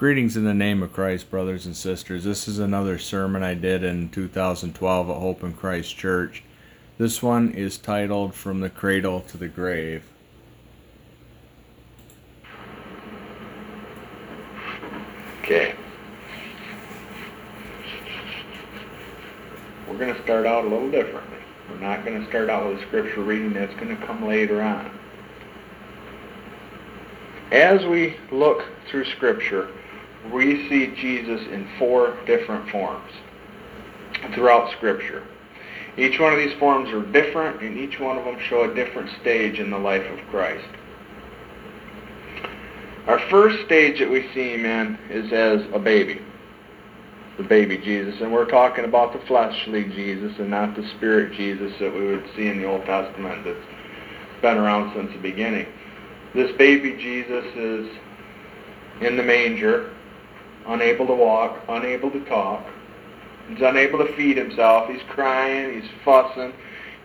Greetings in the name of Christ, brothers and sisters. This is another sermon I did in 2012 at Hope in Christ Church. This one is titled From the Cradle to the Grave. Okay. We're going to start out a little differently. We're not going to start out with a scripture reading that's going to come later on. As we look through scripture, we see Jesus in four different forms throughout Scripture. Each one of these forms are different, and each one of them show a different stage in the life of Christ. Our first stage that we see him in is as a baby, the baby Jesus, and we're talking about the fleshly Jesus and not the spirit Jesus that we would see in the Old Testament that's been around since the beginning. This baby Jesus is in the manger, unable to walk, unable to talk. He's unable to feed himself. He's crying. He's fussing.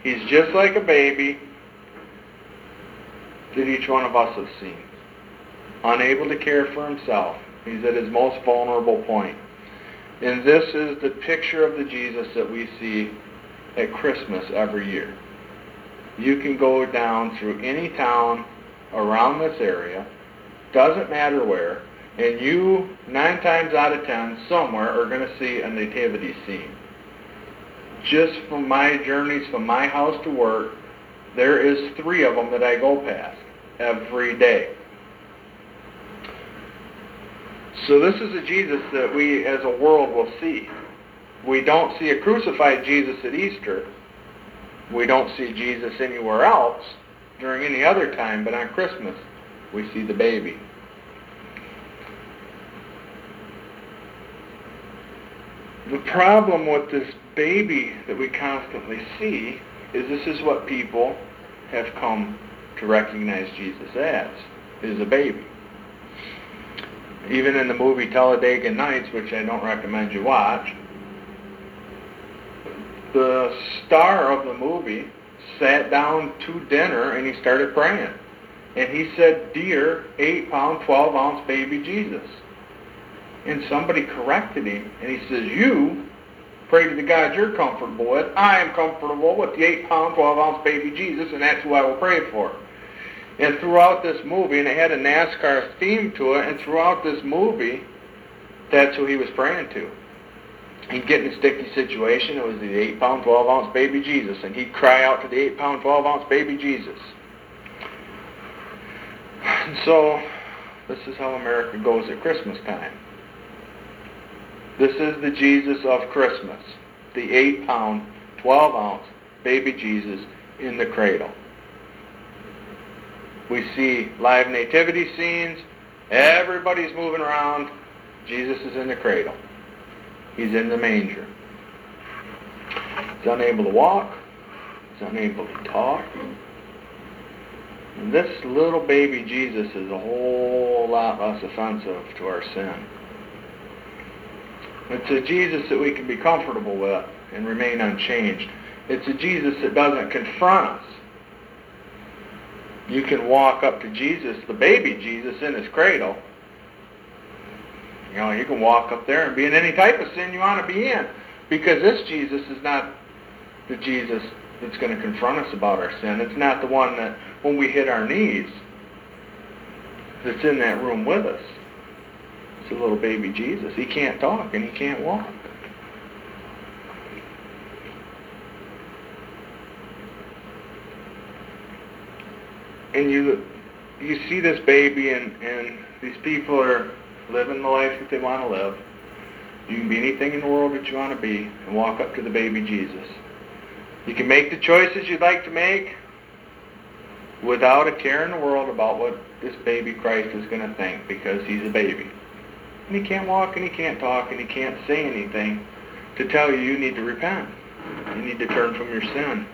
He's just like a baby that each one of us has seen. Unable to care for himself. He's at his most vulnerable point. And this is the picture of the Jesus that we see at Christmas every year. You can go down through any town around this area, doesn't matter where, and you, nine times out of ten, somewhere are going to see a nativity scene. Just from my journeys from my house to work, there is three of them that I go past every day. So this is a Jesus that we as a world will see. We don't see a crucified Jesus at Easter. We don't see Jesus anywhere else during any other time, but on Christmas we see the baby. The problem with this baby that we constantly see is this is what people have come to recognize Jesus as, is a baby. Even in the movie Talladega Nights, which I don't recommend you watch, the star of the movie sat down to dinner and he started praying. And he said, Dear 8 pound, 12 ounce baby Jesus. And somebody corrected him and he says, You pray to the God you're comfortable with. I am comfortable with the 8 pound, 12 ounce baby Jesus, and that's who I will pray for. And throughout this movie, and it had a NASCAR theme to it, and throughout this movie, that's who he was praying to. He'd get in a sticky situation. It was the 8 pound, 12 ounce baby Jesus. And he'd cry out to the 8 pound, 12 ounce baby Jesus. And so, this is how America goes at Christmas time. This is the Jesus of Christmas. The 8 pound, 12 ounce baby Jesus in the cradle. We see live nativity scenes. Everybody's moving around. Jesus is in the cradle. He's in the manger. He's unable to walk. He's unable to talk. And this little baby Jesus is a whole lot less offensive to our sin. It's a Jesus that we can be comfortable with and remain unchanged. It's a Jesus that doesn't confront us. You can walk up to Jesus, the baby Jesus in his cradle, you know, you can walk up there and be in any type of sin you want to be in. Because this Jesus is not the Jesus that's going to confront us about our sin. It's not the one that, when we hit our knees, that's in that room with us. It's a little baby Jesus. He can't talk and he can't walk. And you you see this baby and, and these people are living the life that they want to live. You can be anything in the world that you want to be and walk up to the baby Jesus. You can make the choices you'd like to make without a care in the world about what this baby Christ is going to think because he's a baby. And he can't walk and he can't talk and he can't say anything to tell you you need to repent. You need to turn from your sin.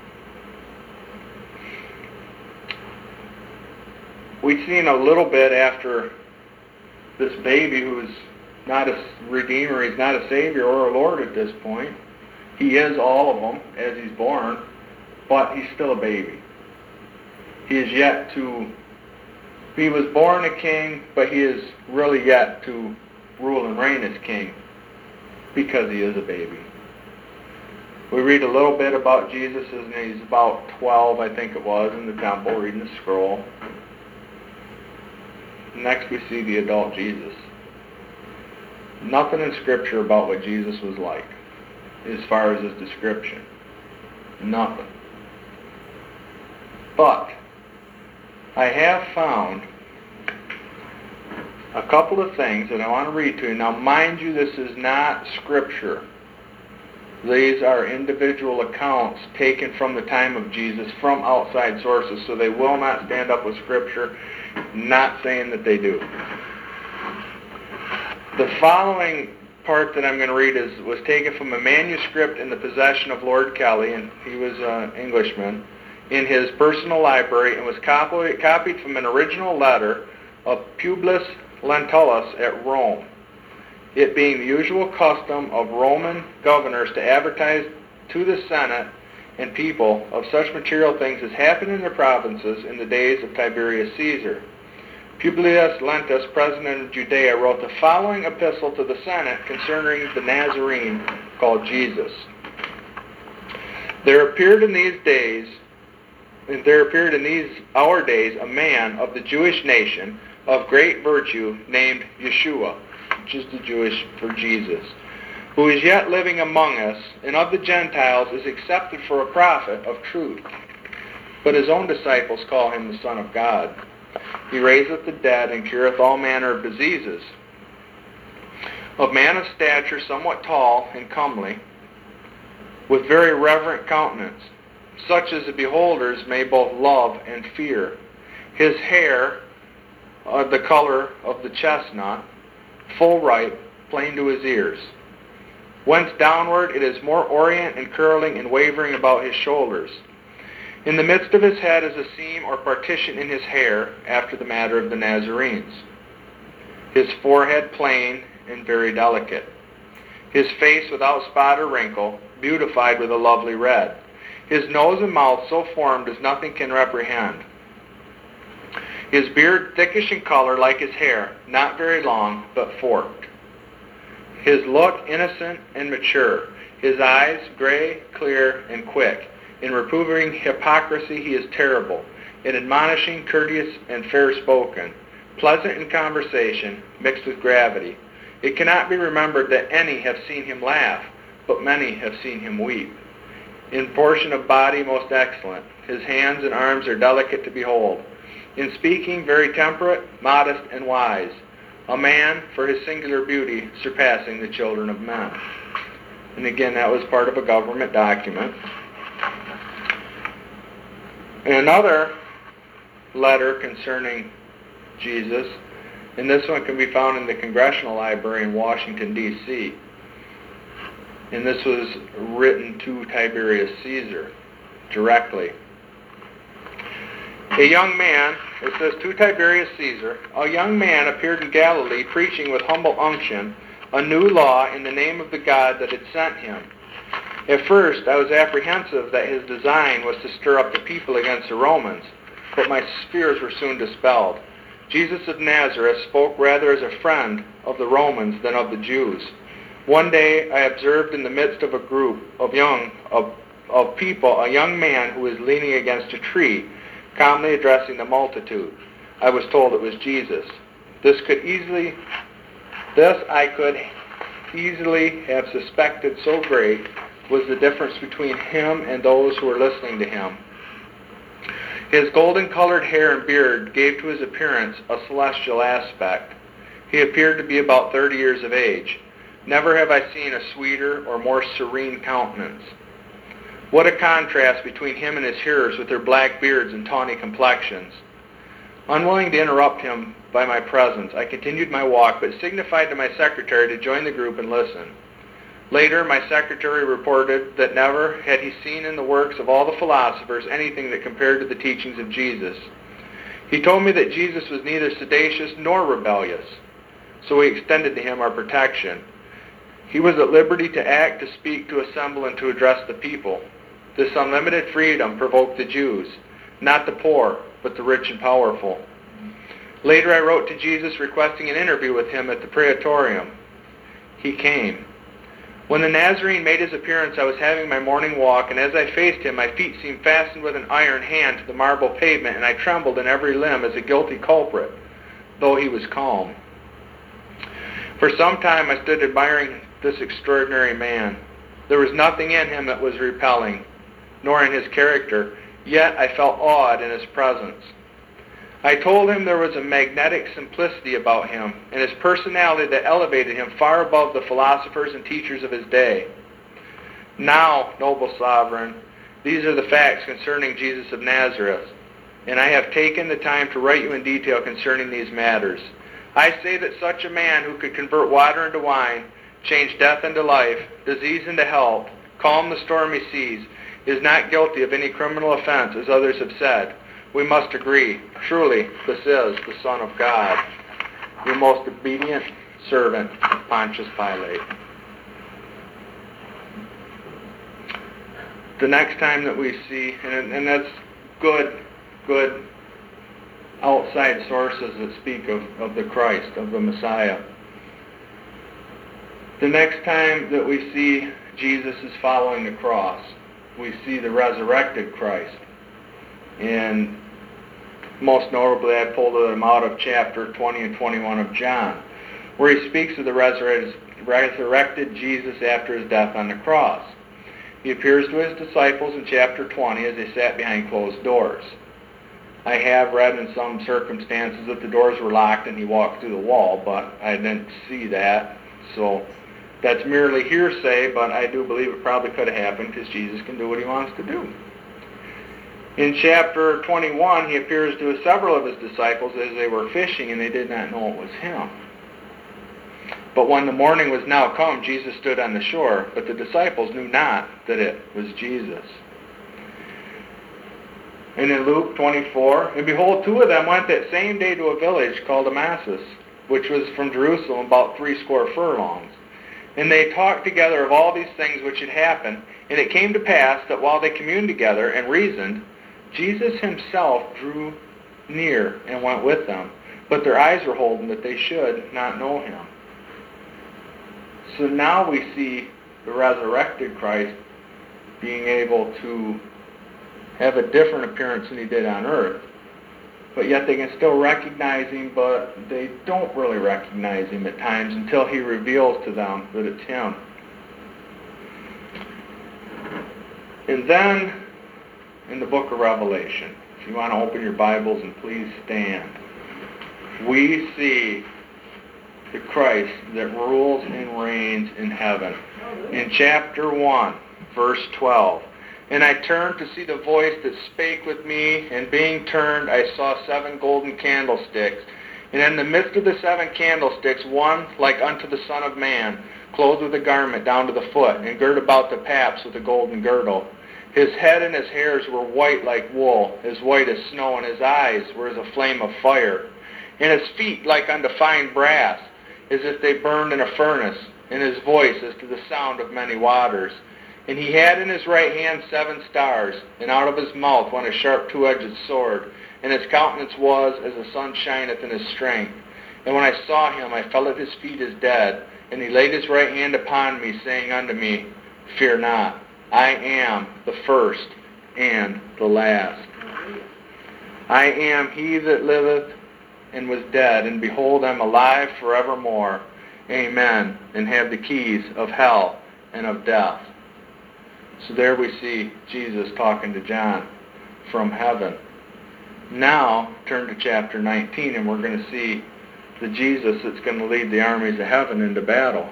We've seen a little bit after this baby who is not a redeemer, he's not a savior or a lord at this point. He is all of them as he's born, but he's still a baby. He is yet to, he was born a king, but he is really yet to rule and reign as king because he is a baby. We read a little bit about Jesus and he's about 12, I think it was, in the temple reading the scroll. Next we see the adult Jesus. Nothing in Scripture about what Jesus was like as far as his description. Nothing. But I have found a couple of things that I want to read to you. Now, mind you, this is not Scripture. These are individual accounts taken from the time of Jesus from outside sources, so they will not stand up with Scripture. Not saying that they do. The following part that I'm going to read is was taken from a manuscript in the possession of Lord Kelly, and he was an Englishman, in his personal library, and was copied, copied from an original letter of Publius Lentulus at Rome. It being the usual custom of Roman governors to advertise to the Senate and people of such material things as happened in their provinces in the days of Tiberius Caesar. Publius Lentus, president of Judea, wrote the following epistle to the Senate concerning the Nazarene called Jesus. There appeared in these days, there appeared in these our days a man of the Jewish nation of great virtue named Yeshua, which is the Jewish for Jesus, who is yet living among us, and of the Gentiles is accepted for a prophet of truth. But his own disciples call him the Son of God. He raiseth the dead and cureth all manner of diseases. Of man of stature somewhat tall and comely, with very reverent countenance, such as the beholders may both love and fear. His hair, uh, the color of the chestnut, full ripe, plain to his ears. Whence downward it is more orient and curling and wavering about his shoulders in the midst of his head is a seam or partition in his hair, after the manner of the Nazarenes. His forehead plain and very delicate. His face without spot or wrinkle, beautified with a lovely red. His nose and mouth so formed as nothing can reprehend. His beard thickish in color like his hair, not very long, but forked. His look innocent and mature. His eyes gray, clear, and quick. In reproving hypocrisy he is terrible. In admonishing, courteous and fair spoken, pleasant in conversation, mixed with gravity. It cannot be remembered that any have seen him laugh, but many have seen him weep. In portion of body most excellent. His hands and arms are delicate to behold. In speaking very temperate, modest, and wise. A man, for his singular beauty, surpassing the children of men. And again, that was part of a government document. In another letter concerning Jesus, and this one can be found in the Congressional Library in Washington, D.C. And this was written to Tiberius Caesar directly. A young man, it says to Tiberius Caesar, a young man appeared in Galilee preaching with humble unction a new law in the name of the God that had sent him at first, I was apprehensive that his design was to stir up the people against the Romans, but my fears were soon dispelled. Jesus of Nazareth spoke rather as a friend of the Romans than of the Jews. One day I observed in the midst of a group of young of, of people a young man who was leaning against a tree, calmly addressing the multitude. I was told it was Jesus. This could easily this I could easily have suspected so great was the difference between him and those who were listening to him. His golden-colored hair and beard gave to his appearance a celestial aspect. He appeared to be about 30 years of age. Never have I seen a sweeter or more serene countenance. What a contrast between him and his hearers with their black beards and tawny complexions. Unwilling to interrupt him by my presence, I continued my walk, but signified to my secretary to join the group and listen. Later, my secretary reported that never had he seen in the works of all the philosophers anything that compared to the teachings of Jesus. He told me that Jesus was neither sedacious nor rebellious, so we extended to him our protection. He was at liberty to act, to speak, to assemble, and to address the people. This unlimited freedom provoked the Jews, not the poor, but the rich and powerful. Later I wrote to Jesus requesting an interview with him at the Praetorium. He came. When the Nazarene made his appearance, I was having my morning walk, and as I faced him, my feet seemed fastened with an iron hand to the marble pavement, and I trembled in every limb as a guilty culprit, though he was calm. For some time I stood admiring this extraordinary man. There was nothing in him that was repelling, nor in his character, yet I felt awed in his presence. I told him there was a magnetic simplicity about him and his personality that elevated him far above the philosophers and teachers of his day. Now, noble sovereign, these are the facts concerning Jesus of Nazareth, and I have taken the time to write you in detail concerning these matters. I say that such a man who could convert water into wine, change death into life, disease into health, calm the stormy seas, is not guilty of any criminal offense, as others have said we must agree, truly, this is the Son of God, your most obedient servant, Pontius Pilate. The next time that we see, and, and that's good, good outside sources that speak of, of the Christ, of the Messiah. The next time that we see Jesus is following the cross, we see the resurrected Christ. And most notably, I pulled them out of chapter 20 and 21 of John, where he speaks of the resurrected Jesus after his death on the cross. He appears to his disciples in chapter 20 as they sat behind closed doors. I have read in some circumstances that the doors were locked and he walked through the wall, but I didn't see that. So that's merely hearsay, but I do believe it probably could have happened because Jesus can do what he wants to do. In chapter 21, he appears to several of his disciples as they were fishing, and they did not know it was him. But when the morning was now come, Jesus stood on the shore, but the disciples knew not that it was Jesus. And in Luke 24, and behold, two of them went that same day to a village called Emmaus, which was from Jerusalem about three score furlongs. And they talked together of all these things which had happened. And it came to pass that while they communed together and reasoned, Jesus himself drew near and went with them, but their eyes were holden that they should not know him. So now we see the resurrected Christ being able to have a different appearance than he did on earth. But yet they can still recognize him, but they don't really recognize him at times until he reveals to them that it's him. And then in the book of Revelation. If you want to open your Bibles and please stand. We see the Christ that rules and reigns in heaven. In chapter 1, verse 12. And I turned to see the voice that spake with me, and being turned, I saw seven golden candlesticks. And in the midst of the seven candlesticks, one like unto the Son of Man, clothed with a garment down to the foot, and girt about the paps with a golden girdle. His head and his hairs were white like wool, as white as snow, and his eyes were as a flame of fire. And his feet like unto fine brass, as if they burned in a furnace, and his voice as to the sound of many waters. And he had in his right hand seven stars, and out of his mouth went a sharp two-edged sword, and his countenance was as the sun shineth in his strength. And when I saw him, I fell at his feet as dead, and he laid his right hand upon me, saying unto me, Fear not. I am the first and the last. I am he that liveth and was dead, and behold, I'm alive forevermore. Amen. And have the keys of hell and of death. So there we see Jesus talking to John from heaven. Now, turn to chapter 19, and we're going to see the Jesus that's going to lead the armies of heaven into battle.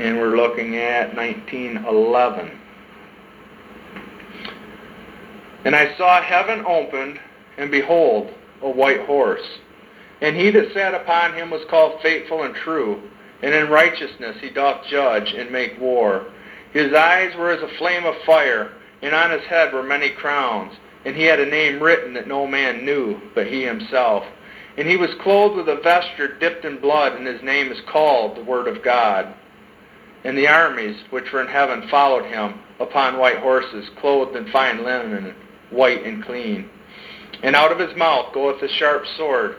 and we're looking at 1911. And I saw heaven opened, and behold, a white horse. And he that sat upon him was called faithful and true, and in righteousness he doth judge and make war. His eyes were as a flame of fire, and on his head were many crowns. And he had a name written that no man knew but he himself. And he was clothed with a vesture dipped in blood, and his name is called the Word of God. And the armies which were in heaven followed him upon white horses, clothed in fine linen, white and clean. And out of his mouth goeth a sharp sword,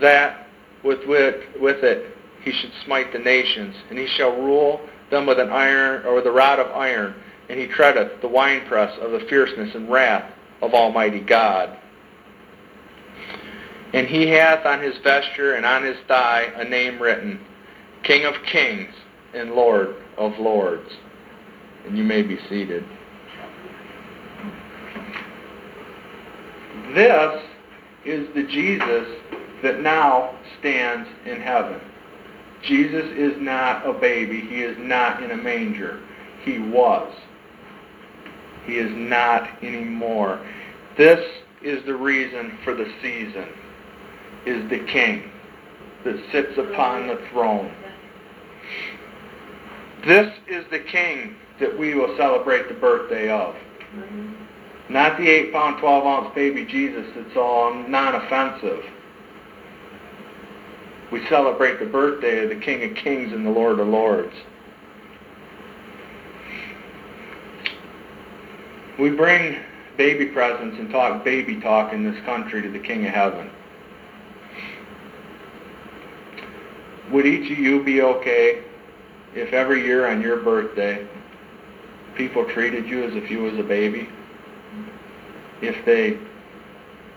that with, with, with it he should smite the nations, and he shall rule them with an iron or with a rod of iron, and he treadeth the winepress of the fierceness and wrath of Almighty God. And he hath on his vesture and on his thigh a name written, King of Kings and Lord of Lords. And you may be seated. This is the Jesus that now stands in heaven. Jesus is not a baby. He is not in a manger. He was. He is not anymore. This is the reason for the season, is the king that sits upon the throne. This is the king that we will celebrate the birthday of. Mm-hmm. Not the 8 pound, 12 ounce baby Jesus that's all non-offensive. We celebrate the birthday of the King of Kings and the Lord of Lords. We bring baby presents and talk baby talk in this country to the King of Heaven. Would each of you be okay if every year on your birthday people treated you as if you was a baby? If they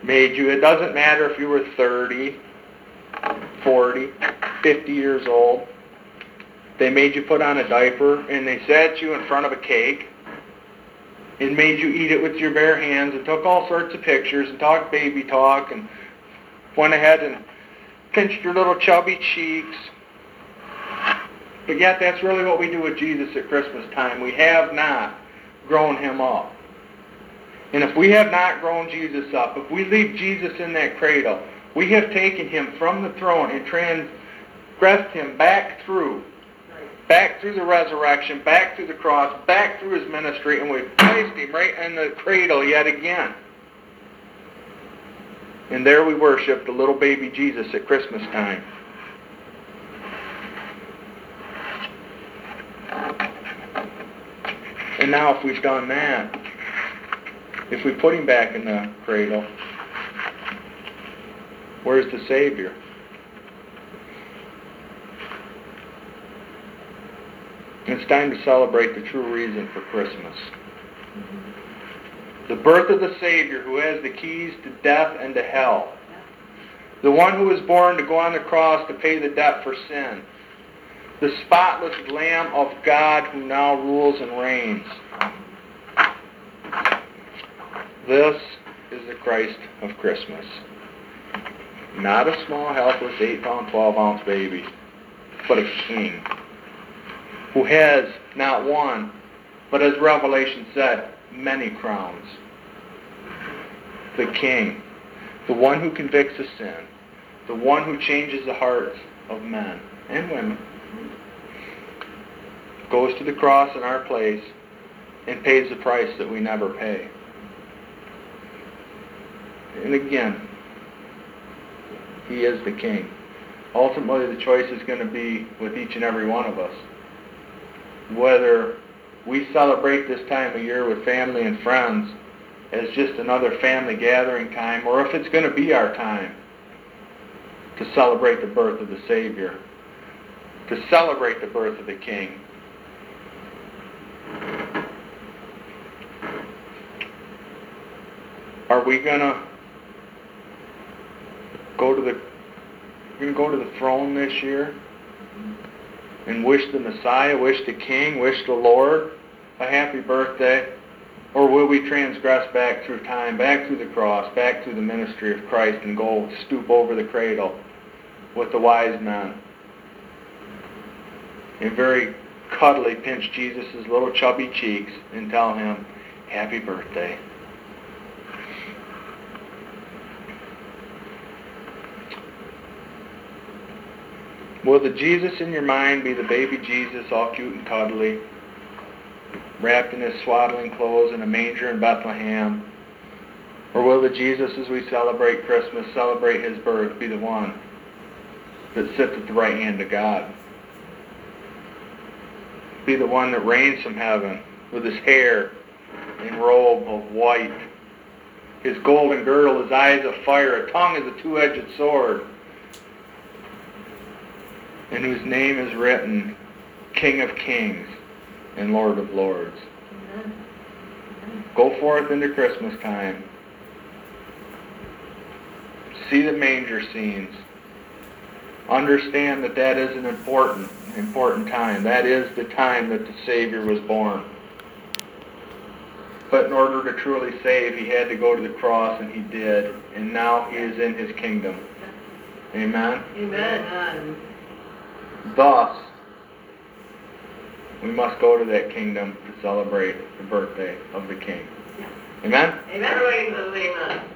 made you, it doesn't matter if you were 30, 40, 50 years old. They made you put on a diaper and they sat you in front of a cake and made you eat it with your bare hands and took all sorts of pictures and talked baby talk and went ahead and pinched your little chubby cheeks. But yet that's really what we do with Jesus at Christmas time. We have not grown him up. And if we have not grown Jesus up, if we leave Jesus in that cradle, we have taken him from the throne and transgressed him back through, back through the resurrection, back through the cross, back through his ministry, and we've placed him right in the cradle yet again. And there we worship the little baby Jesus at Christmas time. And now if we've done that, if we put him back in the cradle, where's the Savior? It's time to celebrate the true reason for Christmas. The birth of the Savior who has the keys to death and to hell. The one who was born to go on the cross to pay the debt for sin. The spotless Lamb of God who now rules and reigns. This is the Christ of Christmas. Not a small, helpless 8 pound, 12 ounce baby, but a king who has not one, but as Revelation said, many crowns. The king, the one who convicts of sin, the one who changes the hearts of men and women, goes to the cross in our place and pays the price that we never pay. And again, he is the king. Ultimately, the choice is going to be with each and every one of us. Whether we celebrate this time of year with family and friends as just another family gathering time, or if it's going to be our time to celebrate the birth of the Savior, to celebrate the birth of the King. Are we going to go to the we're going to go to the throne this year and wish the Messiah, wish the King, wish the Lord a happy birthday? Or will we transgress back through time, back through the cross, back through the ministry of Christ and go stoop over the cradle with the wise men and very cuddly pinch Jesus' little chubby cheeks and tell him, happy birthday. Will the Jesus in your mind be the baby Jesus, all cute and cuddly, wrapped in his swaddling clothes in a manger in Bethlehem? Or will the Jesus, as we celebrate Christmas, celebrate his birth, be the one that sits at the right hand of God? Be the one that reigns from heaven with his hair and robe of white. His golden girdle, his eyes of fire, a tongue as a two-edged sword, in whose name is written, King of Kings and Lord of Lords. Go forth into Christmas time. See the manger scenes. Understand that that is an important, important time. That is the time that the Savior was born. But in order to truly save, he had to go to the cross, and he did. And now he is in his kingdom. Amen? Amen. Thus, we must go to that kingdom to celebrate the birthday of the King. Amen? Amen. Amen.